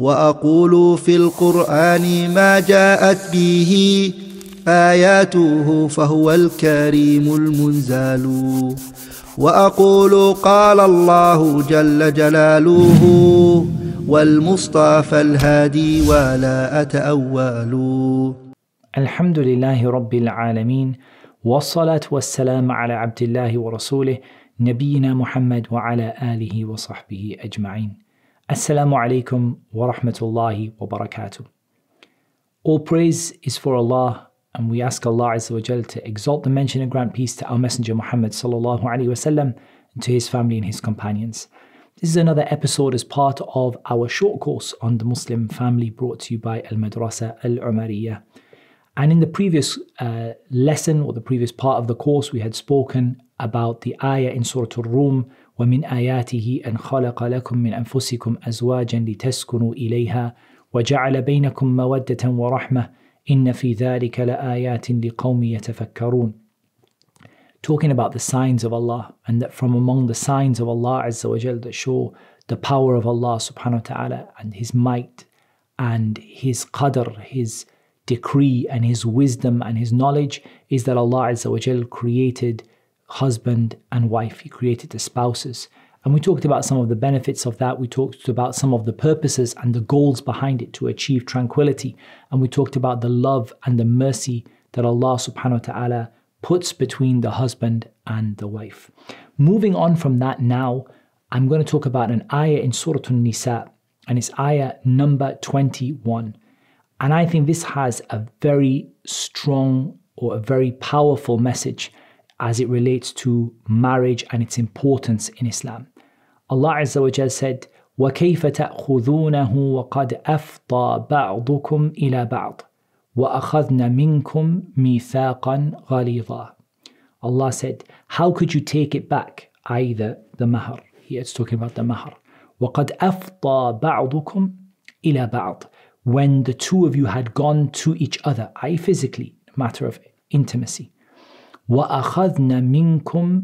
وأقول في القرآن ما جاءت به آياته فهو الكريم المنزال. وأقول قال الله جل جلاله والمصطفى الهادي ولا أتأول. الحمد لله رب العالمين والصلاة والسلام على عبد الله ورسوله نبينا محمد وعلى آله وصحبه أجمعين. Assalamu alaikum wa rahmatullahi wa barakatuh. All praise is for Allah and we ask Allah Azza to exalt the mention and grant peace to our Messenger Muhammad sallallahu alaihi wasallam and to his family and his companions. This is another episode as part of our short course on the Muslim family brought to you by Al Madrasa Al Umariyah. And in the previous uh, lesson or the previous part of the course, we had spoken about the ayah in Surah Al-Rum, وَمِنْ آيَاتِهِ أَنْ خَلَقَ لَكُم مِّنْ أَنفُسِكُمْ أَزْوَاجًا لِتَسْكُنُوا إِلَيْهَا وَجَعَلَ بَيْنَكُم مَّوَدَّةً وَرَحْمَةً إِنَّ فِي ذَلِكَ لَآيَاتٍ لِقَوْمٍ يَتَفَكَّرُونَ Talking about the signs of Allah, and that from among the signs of Allah Azza wa Jal that show the power of Allah subhanahu wa ta'ala and His might and His qadr, His decree and His wisdom and His knowledge is that Allah Azza wa Jal created husband and wife. He created the spouses. And we talked about some of the benefits of that. We talked about some of the purposes and the goals behind it to achieve tranquility. And we talked about the love and the mercy that Allah subhanahu wa ta'ala puts between the husband and the wife. Moving on from that now, I'm going to talk about an ayah in Surah An-Nisa, and it's ayah number 21. And I think this has a very strong or a very powerful message as it relates to marriage and its importance in Islam. Allah Azza wa Jal said, وكيف تأخذونه وقد أفضى بعضكم إلى بعض وأخذن منكم ميثاقا غليظا Allah said, how could you take it back? Either the mahar. Here it's talking about the mahar. وقد أفضى بعضكم إلى بعض when the two of you had gone to each other, i.e., physically, matter of intimacy. وَأَخَذْنَ مِنْكُمْ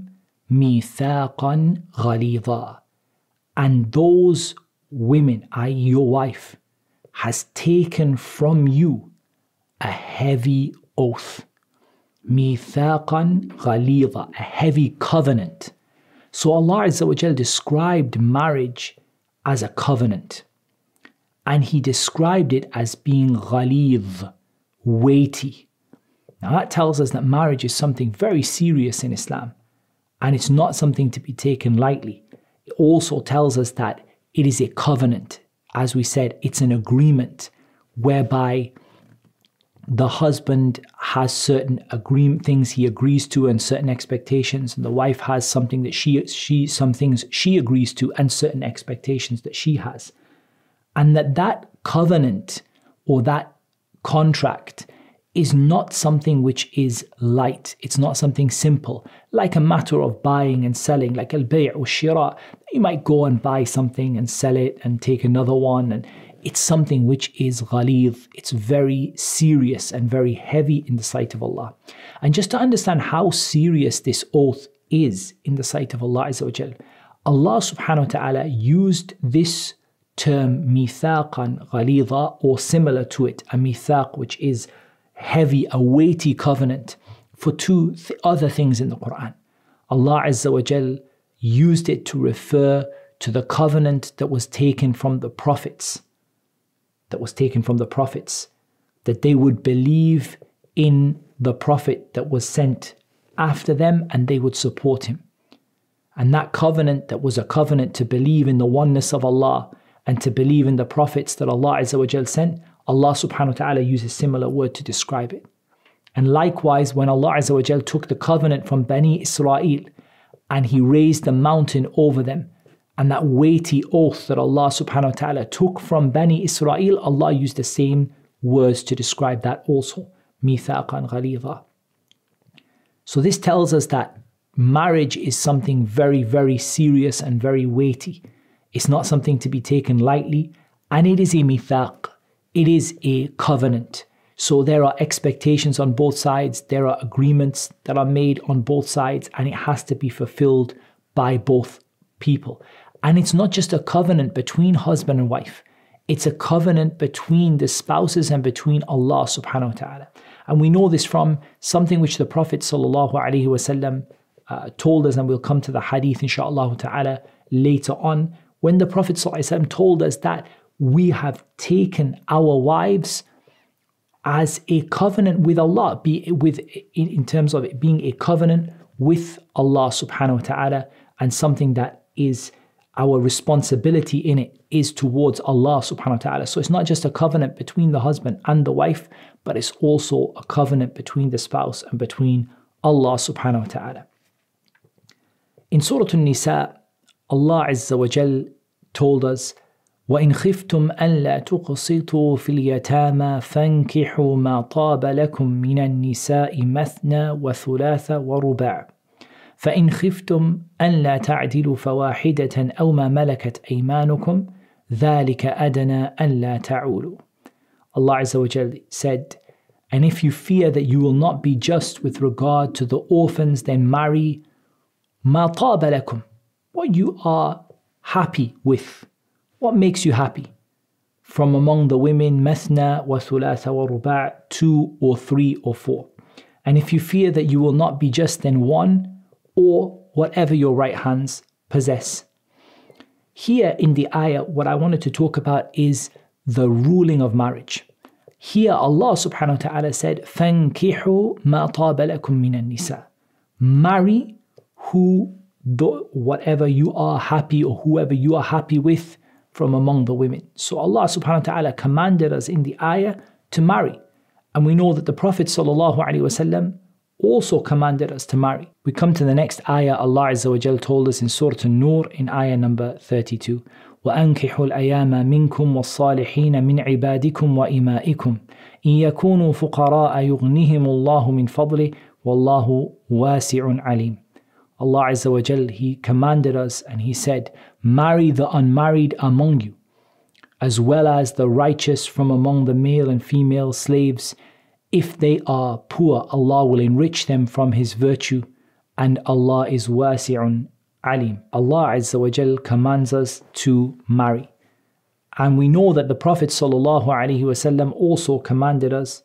مِيثَاقًا غَلِيظًا And those women, i.e., your wife, has taken from you a heavy oath. مِيثَاقًا غَلِيظًا A heavy covenant. So Allah Azza wa Jal described marriage as a covenant and he described it as being ghalidh, weighty. Now that tells us that marriage is something very serious in Islam and it's not something to be taken lightly. It also tells us that it is a covenant. As we said, it's an agreement whereby the husband has certain agreement things he agrees to and certain expectations and the wife has something that she she some things she agrees to and certain expectations that she has and that that covenant or that contract is not something which is light. It's not something simple, like a matter of buying and selling, like al bay' or shira. You might go and buy something and sell it and take another one. And it's something which is ghalidh. It's very serious and very heavy in the sight of Allah. And just to understand how serious this oath is in the sight of Allah, Allah subhanahu wa ta'ala used this term mithaqan ghalidha or similar to it, a mithaq which is heavy, a weighty covenant for two th- other things in the Quran. Allah Azza wa Jal used it to refer to the covenant that was taken from the prophets, that was taken from the prophets, that they would believe in the prophet that was sent after them and they would support him. And that covenant that was a covenant to believe in the oneness of Allah and to believe in the prophets that Allah Azza wa sent, Allah subhanahu wa ta'ala uses a similar word to describe it. And likewise, when Allah Azza wa Jal took the covenant from Bani Israel and He raised the mountain over them, and that weighty oath that Allah subhanahu wa ta'ala took from Bani Israel, Allah used the same words to describe that also. Mithaqan ghalidha. So this tells us that marriage is something very, very serious and very weighty. It's not something to be taken lightly, and it is a mithaq. It is a covenant. So there are expectations on both sides, there are agreements that are made on both sides, and it has to be fulfilled by both people. And it's not just a covenant between husband and wife, It's a covenant between the spouses and between Allah subhanahu wa ta'ala. And we know this from something which the Prophet sallallahu alaihi wasallam uh, told us, and we'll come to the hadith inshallah ta'ala later on, when the Prophet ﷺ told us that we have taken our wives as a covenant with Allah, be with in, in terms of it being a covenant with Allah subhanahu wa ta'ala and something that is our responsibility in it is towards Allah subhanahu wa ta'ala. So it's not just a covenant between the husband and the wife, but it's also a covenant between the spouse and between Allah subhanahu wa ta'ala. In Surah An-Nisa, Allah Azza wa Jal told us, وإن خفتم ألا تقسطوا في اليتامى فانكحوا ما طاب لكم من النساء مثنى وثلاث ورباع فإن خفتم ألا تعدلوا فواحدة أو ما ملكت أيمانكم ذلك أدنى ألا تعولوا Allah Azza wa Jal said, And if you fear that you will not be just with regard to the orphans, then marry ما طاب لكم what you are happy with. What makes you happy? From among the women, mathna wa thulatha wa ruba' two or three or four. And if you fear that you will not be just then one or whatever your right hands possess. Here in the ayah, what I wanted to talk about is the ruling of marriage. Here Allah subhanahu wa ta'ala said, فَانْكِحُوا مَا طَابَ لَكُم مِّنَ النِّسَاءِ Marry who whatever you are happy or whoever you are happy with from among the women. So Allah subhanahu wa ta'ala commanded us in the ayah to marry. And we know that the Prophet wasallam also commanded us to marry. We come to the next ayah Allah Azza wa Jal told us in Surah An-Nur in ayah number 32. وأنكحوا الأيام منكم والصالحين من عبادكم وإمائكم إن يكونوا فقراء يغنيهم الله من فضله والله واسع عليم Allah Azza wa Jal, He commanded us and He said, Marry the unmarried among you, as well as the righteous from among the male and female slaves. If they are poor, Allah will enrich them from His virtue, and Allah is wasi'un alim. Allah Azza wa Jal commands us to marry. And we know that the Prophet ﷺ also commanded us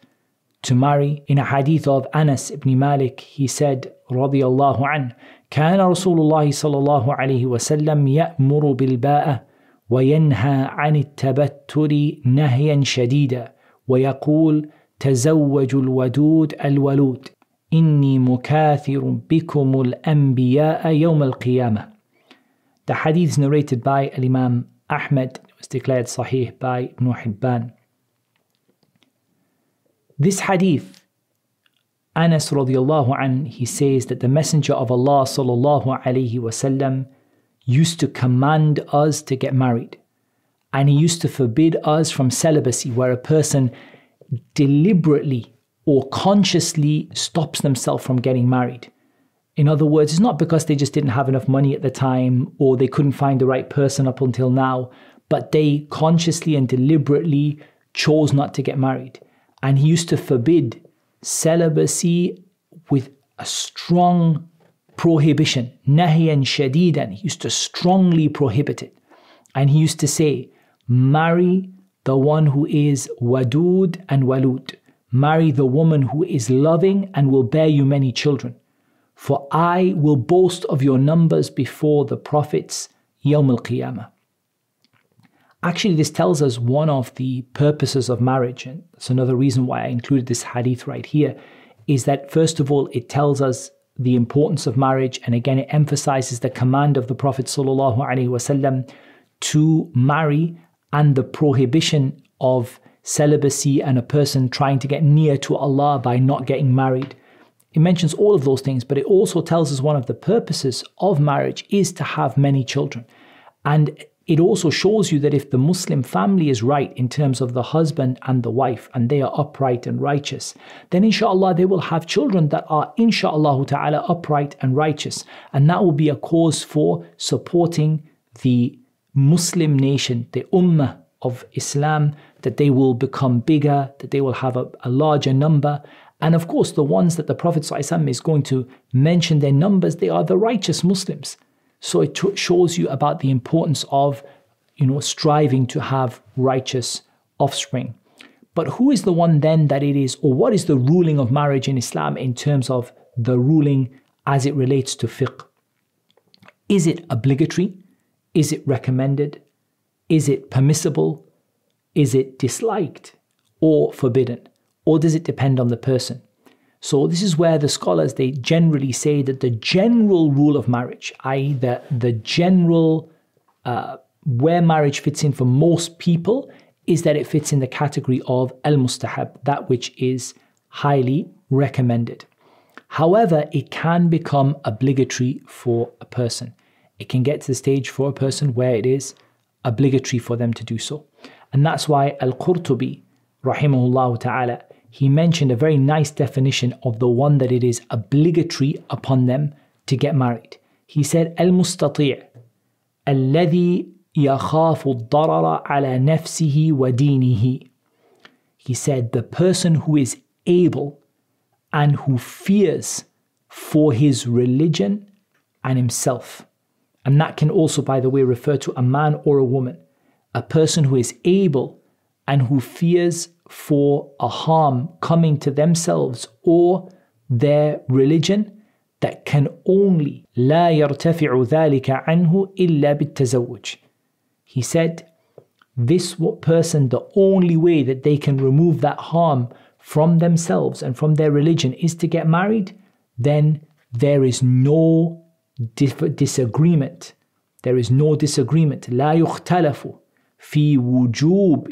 to marry. In a hadith of Anas ibn Malik, he said, رضي الله عنه, كان رسول الله صلى الله عليه وسلم يأمر بالباءة وينهى عن التبتر نهيا شديدا ويقول تزوجوا الودود الولود إني مكاثر بكم الأنبياء يوم القيامة The hadith is narrated by Imam Ahmed, it was declared Sahih by Ibn Hibban. This hadith Anas radiallahu an, he says that the Messenger of Allah sallallahu alayhi wasallam used to command us to get married. And he used to forbid us from celibacy, where a person deliberately or consciously stops themselves from getting married. In other words, it's not because they just didn't have enough money at the time or they couldn't find the right person up until now, but they consciously and deliberately chose not to get married. And he used to forbid celibacy with a strong prohibition. Nahyan shadidan. He used to strongly prohibit it. And he used to say, marry the one who is wadud and walud. Marry the woman who is loving and will bear you many children. For I will boast of your numbers before the prophets, Yawm al Qiyamah. Actually, this tells us one of the purposes of marriage, and that's another reason why I included this hadith right here, is that first of all, it tells us the importance of marriage, and again, it emphasizes the command of the Prophet ﷺ to marry and the prohibition of celibacy and a person trying to get near to Allah by not getting married. It mentions all of those things, but it also tells us one of the purposes of marriage is to have many children. And it also shows you that if the Muslim family is right in terms of the husband and the wife and they are upright and righteous, then inshallah they will have children that are inshallah ta'ala upright and righteous. And that will be a cause for supporting the Muslim nation, the ummah of Islam, that they will become bigger, that they will have a, a larger number. And of course, the ones that the Prophet is going to mention their numbers, they are the righteous Muslims. So it t- shows you about the importance of you know, striving to have righteous offspring. But who is the one then that it is, or what is the ruling of marriage in Islam in terms of the ruling as it relates to fiqh? Is it obligatory? Is it recommended? Is it permissible? Is it disliked or forbidden? Or does it depend on the person? So this is where the scholars they generally say that the general rule of marriage, i.e., the, the general uh, where marriage fits in for most people, is that it fits in the category of al mustahab, that which is highly recommended. However, it can become obligatory for a person. It can get to the stage for a person where it is obligatory for them to do so. And that's why Al Qurtubi, rahimahullah ta'ala, he mentioned a very nice definition of the one that it is obligatory upon them to get married. He said, Al Mustati' الذي يخاف الضرر على نفسه ودينه. He said, the person who is able and who fears for his religion and himself. And that can also, by the way, refer to a man or a woman. A person who is able and who fears for a harm coming to themselves or their religion that can only لا يرتفع ذلك عنه إلا بالتزوج. He said, this person, the only way that they can remove that harm from themselves and from their religion is to get married, then there is no disagreement. There is no disagreement. لا يختلف في وجوب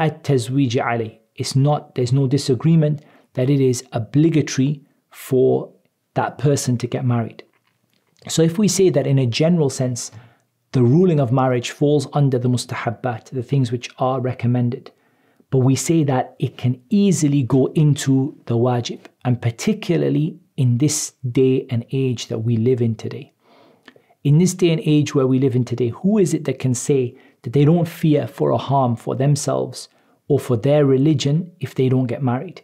at-tazwij alayh. It's not, there's no disagreement that it is obligatory for that person to get married. So if we say that in a general sense, the ruling of marriage falls under the mustahabbat, the things which are recommended. But we say that it can easily go into the wajib, and particularly in this day and age that we live in today. In this day and age where we live in today, who is it that can say that they don't fear for a harm for themselves or for their religion if they don't get married?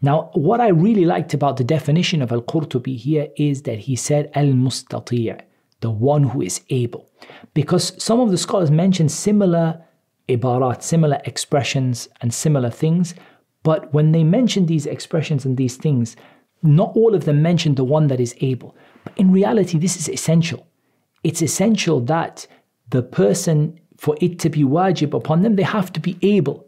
Now, what I really liked about the definition of Al Qurtubi here is that he said Al Mustati', the one who is able. Because some of the scholars mention similar ibarat, similar expressions and similar things, but when they mention these expressions and these things, not all of them mention the one that is able. But in reality, this is essential. It's essential that the person, for it to be wajib upon them, they have to be able.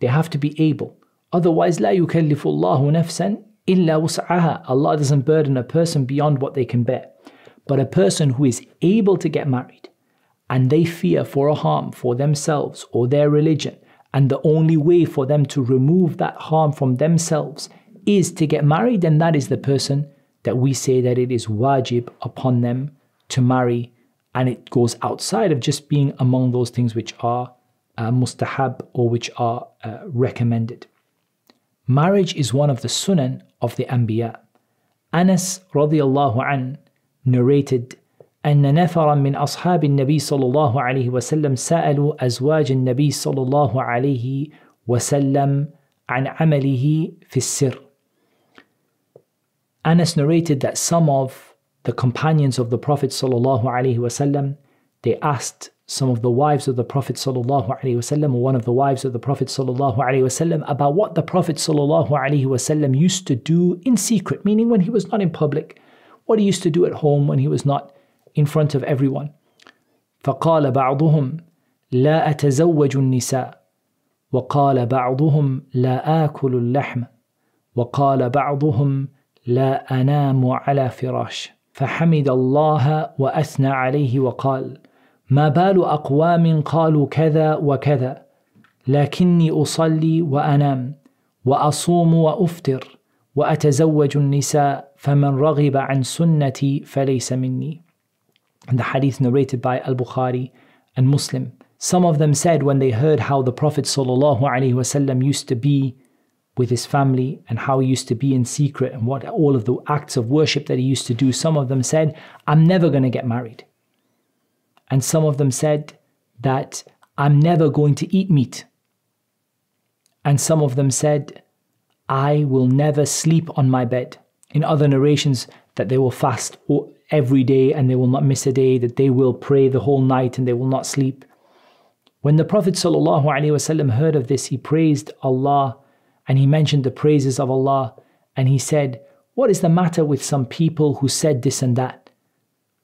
They have to be able. Otherwise, لا يكلف الله نفسا إلا وسعها. Allah doesn't burden a person beyond what they can bear. But a person who is able to get married and they fear for a harm for themselves or their religion, and the only way for them to remove that harm from themselves is to get married, then that is the person that we say that it is wajib upon them to marry, and it goes outside of just being among those things which are uh, mustahab or which are uh, recommended. Marriage is one of the sunan of the Anbiya. Anas radiallahu an narrated أن نفرا من أصحاب النبي صلى الله عليه وسلم سألوا أزواج النبي صلى الله عليه وسلم عن عمله في السر. Anas narrated that some of the companions of the Prophet صلى الله عليه وسلم they asked some of the wives of the Prophet صلى الله عليه وسلم or one of the wives of the Prophet صلى الله عليه وسلم about what the Prophet صلى الله عليه وسلم used to do in secret, meaning when he was not in public, what he used to do at home when he was not in front of everyone. فقال بعضهم لا أتزوج النساء وقال بعضهم لا آكل اللحم وقال بعضهم لا أنام على فراش فحمد الله وأثنى عليه وقال ما بال أقوام قالوا كذا وكذا لكني أصلي وأنام وأصوم وأفطر وأتزوج النساء فمن رغب عن سنتي فليس مني and the hadith narrated by Al Bukhari and Muslim. Some of them said when they heard how the Prophet ﷺ used to be with his family and how he used to be in secret and what all of the acts of worship that he used to do, some of them said, I'm never going to get married. And some of them said that I'm never going to eat meat. And some of them said, I will never sleep on my bed. In other narrations, that they will fast every day and they will not miss a day, that they will pray the whole night and they will not sleep. When the Prophet ﷺ heard of this, he praised Allah and he mentioned the praises of Allah and he said, What is the matter with some people who said this and that?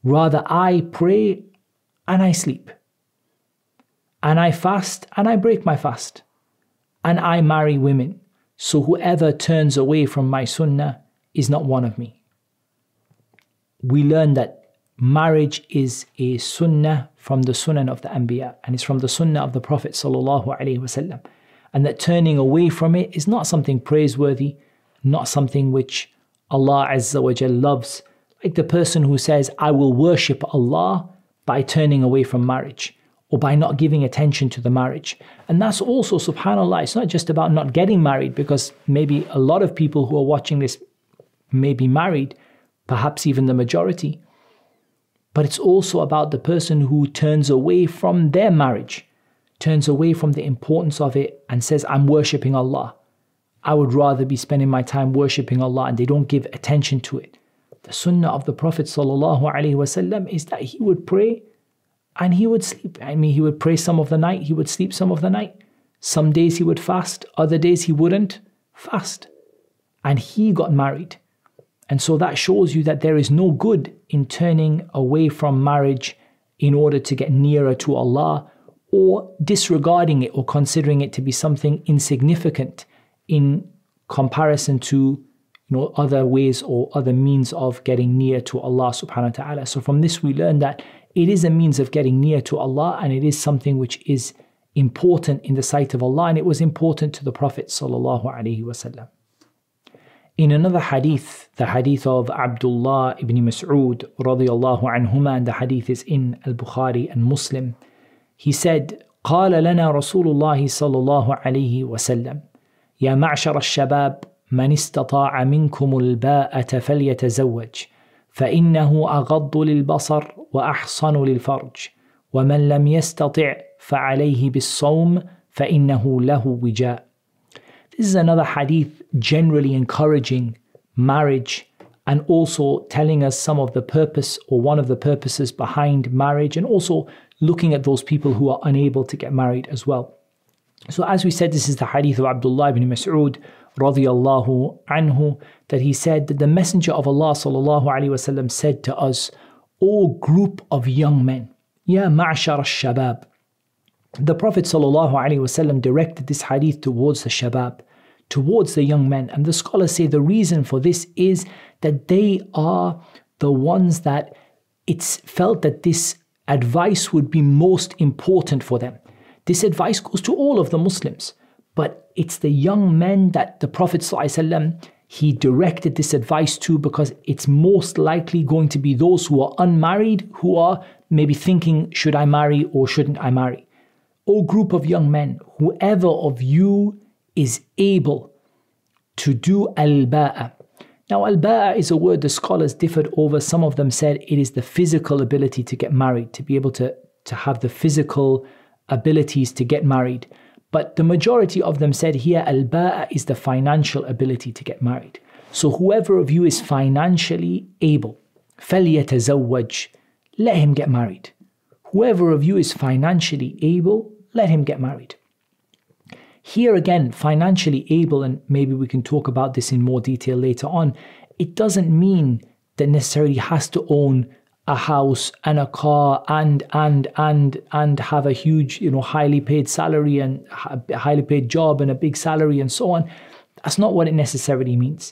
Rather, I pray and I sleep, and I fast and I break my fast, and I marry women. So whoever turns away from my sunnah is not one of me. We learn that marriage is a sunnah from the sunnah of the Anbiya and it's from the sunnah of the Prophet wasallam, and that turning away from it is not something praiseworthy, not something which Allah Azza wa Jal loves, like the person who says, I will worship Allah by turning away from marriage or by not giving attention to the marriage. And that's also, subhanAllah, it's not just about not getting married, because maybe a lot of people who are watching this may be married, perhaps even the majority. But it's also about the person who turns away from their marriage, turns away from the importance of it, and says, I'm worshipping Allah. I would rather be spending my time worshipping Allah, and they don't give attention to it. The sunnah of the Prophet ﷺ is that he would pray and he would sleep. I mean, he would pray some of the night, he would sleep some of the night. Some days he would fast, other days he wouldn't fast. And he got married. And so that shows you that there is no good in turning away from marriage in order to get nearer to Allah or disregarding it or considering it to be something insignificant in comparison to you know other ways or other means of getting near to Allah subhanahu wa ta'ala. So from this we learn that it is a means of getting near to Allah and it is something which is important in the sight of Allah and it was important to the Prophet sallallahu alaihi wasallam. In another hadith, the hadith of Abdullah ibn Mas'ud radiallahu anhuma, and the hadith is in Al-Bukhari and Muslim, he said, قال لنا رسول الله صلى الله عليه وسلم يا معشر الشباب من استطاع منكم الباءة فليتزوج فإنه أغض للبصر وأحصن للفرج ومن لم يستطع فعليه بالصوم فإنه له وجاء This is another hadith generally encouraging marriage and also telling us some of the purpose or one of the purposes behind marriage and also looking at those people who are unable to get married as well. So as we said, this is the hadith of Abdullah ibn Mas'ud radiallahu anhu, that he said that the Messenger of Allah sallallahu wasallam said to us, O group of young men, Ya ma'shar al-shabab. The Prophet sallallahu wasallam directed this hadith towards the shabab, towards the young men. And the scholars say the reason for this is that they are the ones that it's felt that this advice would be most important for them. This advice goes to all of the Muslims. But it's the young men that the Prophet ﷺ, he directed this advice to because it's most likely going to be those who are unmarried who are maybe thinking, should I marry or shouldn't I marry? O group of young men, whoever of you is able to do al-ba'a. Now, al-ba'a is a word the scholars differed over. Some of them said it is the physical ability to get married, to be able to, to have the physical abilities to get married. But the majority of them said here, al ba'a is the financial ability to get married. So whoever of you is financially able, فَلْيَتَزَوَّجْ Let him get married. Whoever of you is financially able, let him get married. Here again, financially able, and maybe we can talk about this in more detail later on, it doesn't mean that necessarily has to own a house and a car and and and and have a huge you know highly paid salary and a highly paid job and a big salary and so on. That's not what it necessarily means.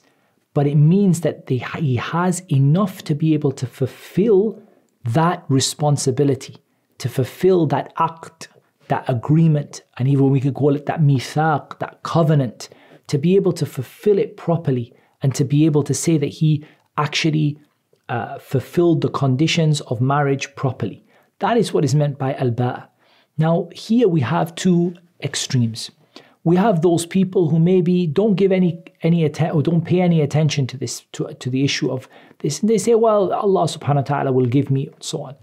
But it means that they, he has enough to be able to fulfill that responsibility to fulfill that act that agreement and even we could call it that mithaq that covenant to be able to fulfill it properly and to be able to say that he actually uh, fulfilled the conditions of marriage properly. That is what is meant by al ba'a. Now, here we have two extremes. We have those people who maybe don't give any any attention or don't pay any attention to this to, to the issue of this. And they say, well, Allah subhanahu wa ta'ala will give me, and so on.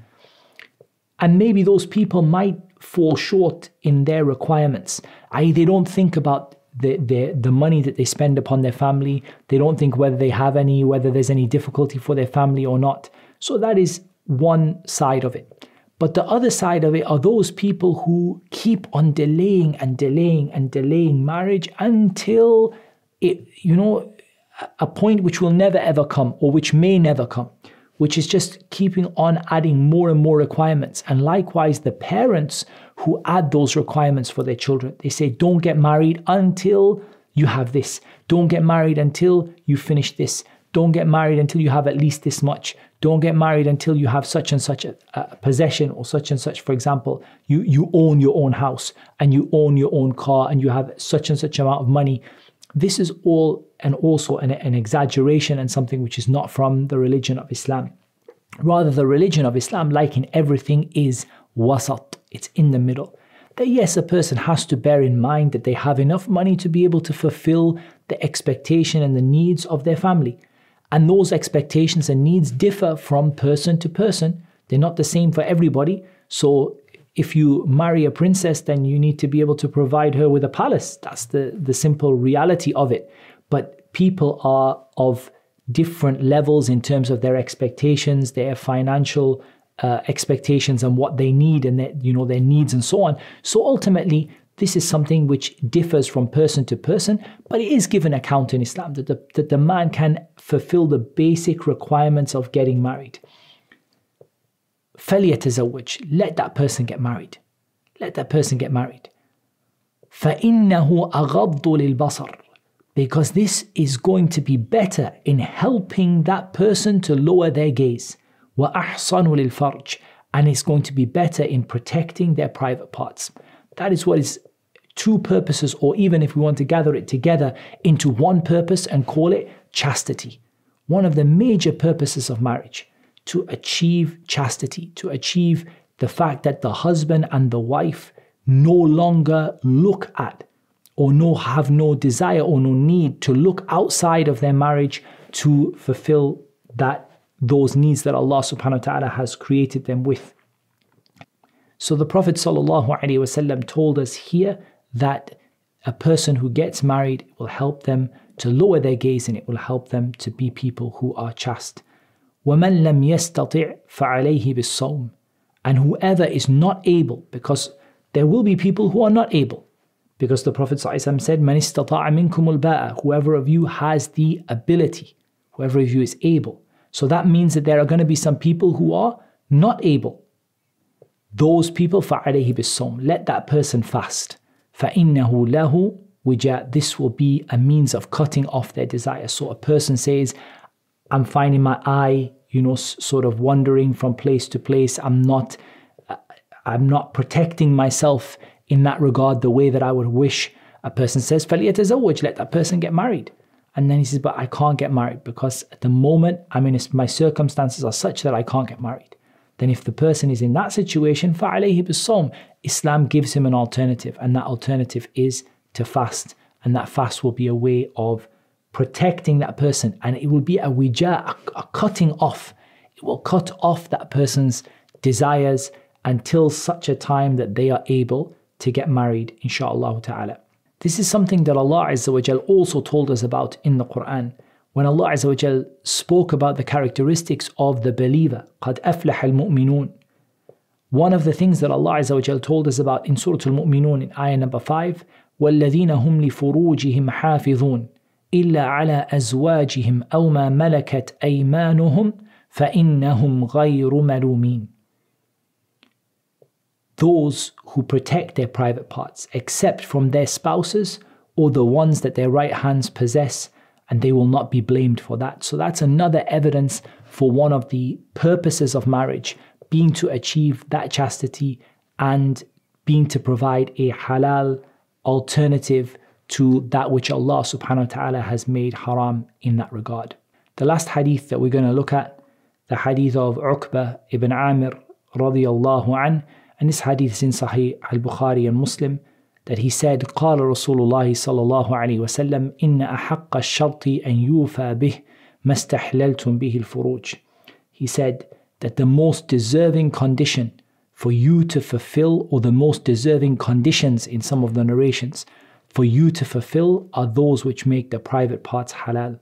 And maybe those people might fall short in their requirements. I, they don't think about the, the, the money that they spend upon their family. They don't think whether they have any, whether there's any difficulty for their family or not. So that is one side of it. But the other side of it are those people who keep on delaying and delaying and delaying marriage until it, you know, a point which will never ever come or which may never come, which is just keeping on adding more and more requirements. And likewise, the parents who add those requirements for their children, they say, don't get married until you have this. Don't get married until you finish this. Don't get married until you have at least this much. Don't get married until you have such and such a, a, possession or such and such. For example, you, you own your own house and you own your own car and you have such and such amount of money. This is all and also an, an exaggeration and something which is not from the religion of Islam. Rather, the religion of Islam, like in everything, is wasat. It's in the middle that yes, a person has to bear in mind that they have enough money to be able to fulfill the expectation and the needs of their family. And those expectations and needs differ from person to person. They're not the same for everybody. So if you marry a princess, then you need to be able to provide her with a palace. That's the, the simple reality of it. But people are of different levels in terms of their expectations, their financial uh, expectations and what they need and their, you know their needs and so on. So ultimately, this is something which differs from person to person, but it is given account in Islam that the, that the man can fulfill the basic requirements of getting married فليتزوج let that person get married let that person get married فإنه أغض للبصر because this is going to be better in helping that person to lower their gaze وَأَحْصَنُ لِلْفَرْجِ and it's going to be better in protecting their private parts. That is what is two purposes, or even if we want to gather it together into one purpose and call it chastity. One of the major purposes of marriage to achieve chastity, to achieve the fact that the husband and the wife no longer look at or no have no desire or no need to look outside of their marriage to fulfill that those needs that Allah subhanahu wa ta'ala has created them with. So the Prophet ﷺ told us here that a person who gets married will help them to lower their gaze and it will help them to be people who are chaste. وَمَنْ لَمْ يَسْتَطِعْ فَعَلَيْهِ بِالصَّوْمِ And whoever is not able, because there will be people who are not able. Because the Prophet ﷺ said, مَنِ اسْتَطَاعَ مِنْكُمُ الْبَاءَ Whoever of you has the ability, whoever of you is able. So that means that there are going to be some people who are not able. Those people, فَعَلَيْهِ بِالصَّوْمِ Let that person fast. فَإِنَّهُ لَهُ وِجَاء This will be a means of cutting off their desire. So a person says, I'm finding my eye, you know, sort of wandering from place to place. I'm not, uh, I'm not protecting myself in that regard the way that I would wish. A person says, فَلْيَتَزَوَّجْ Let that person get married. And then he says, But I can't get married because at the moment, I mean, my circumstances are such that I can't get married. Then, if the person is in that situation, فَعَلَيْهِ بِالصَّوْمِ Islam gives him an alternative, and that alternative is to fast. And that fast will be a way of protecting that person, and it will be a wija, a, a cutting off. It will cut off that person's desires until such a time that they are able to get married, inshallah ta'ala. This is something that Allah Azza wa also told us about in the Quran. When Allah Azza wa spoke about the characteristics of the believer, قَدْ أَفْلَحَ الْمُؤْمِنُونَ One of the things that Allah Azza wa told us about in Surah Al-Mu'minun in ayah number 5, وَالَّذِينَ هُمْ لِفُرُوجِهِمْ حَافِظُونَ إِلَّا عَلَى أَزْوَاجِهِمْ أَوْ مَا مَلَكَتْ أَيْمَانُهُمْ فَإِنَّهُمْ غَيْرُ مَلُومِينَ those who protect their private parts, except from their spouses or the ones that their right hands possess, and they will not be blamed for that. So that's another evidence for one of the purposes of marriage being to achieve that chastity and being to provide a halal alternative to that which Allah subhanahu wa ta'ala has made haram in that regard. The last hadith that we're going to look at, the hadith of Uqba ibn Amir radiallahu anhu, and this hadith is in Sahih al-Bukhari and Muslim that he said, قال رسول الله صلى الله عليه وسلم إن أحق الشرط أن يوفى به ما استحللتم به الفروج. He said that the most deserving condition for you to fulfill, or the most deserving conditions in some of the narrations, for you to fulfill are those which make the private parts halal.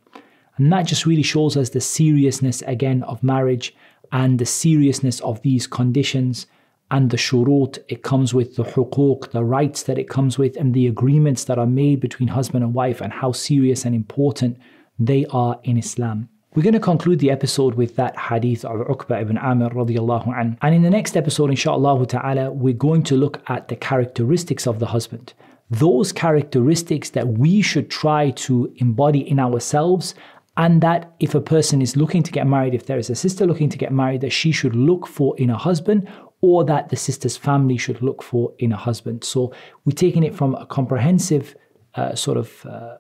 And that just really shows us the seriousness again of marriage and the seriousness of these conditions and the shurut it comes with, the huquq, the rights that it comes with, and the agreements that are made between husband and wife, and how serious and important they are in Islam. We're going to conclude the episode with that hadith of Uqba ibn Amir radiallahu an. And in the next episode, inshallah ta'ala, we're going to look at the characteristics of the husband. Those characteristics that we should try to embody in ourselves and that if a person is looking to get married, if there is a sister looking to get married, that she should look for in a husband or that the sister's family should look for in a husband. So we're taking it from a comprehensive uh, sort of uh,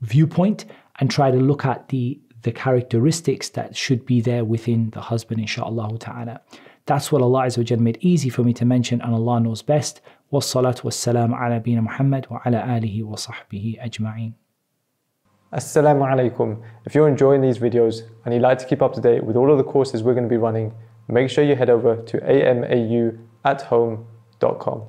viewpoint and try to look at the the characteristics that should be there within the husband, inshaAllah ta'ala. That's what Allah made easy for me to mention, and Allah knows best. والصلاة والسلام على نبينا محمد وعلى آله وصحبه أجمعين. Assalamu alaikum. If you're enjoying these videos and you'd like to keep up to date with all of the courses we're going to be running, make sure you head over to amauathome.com.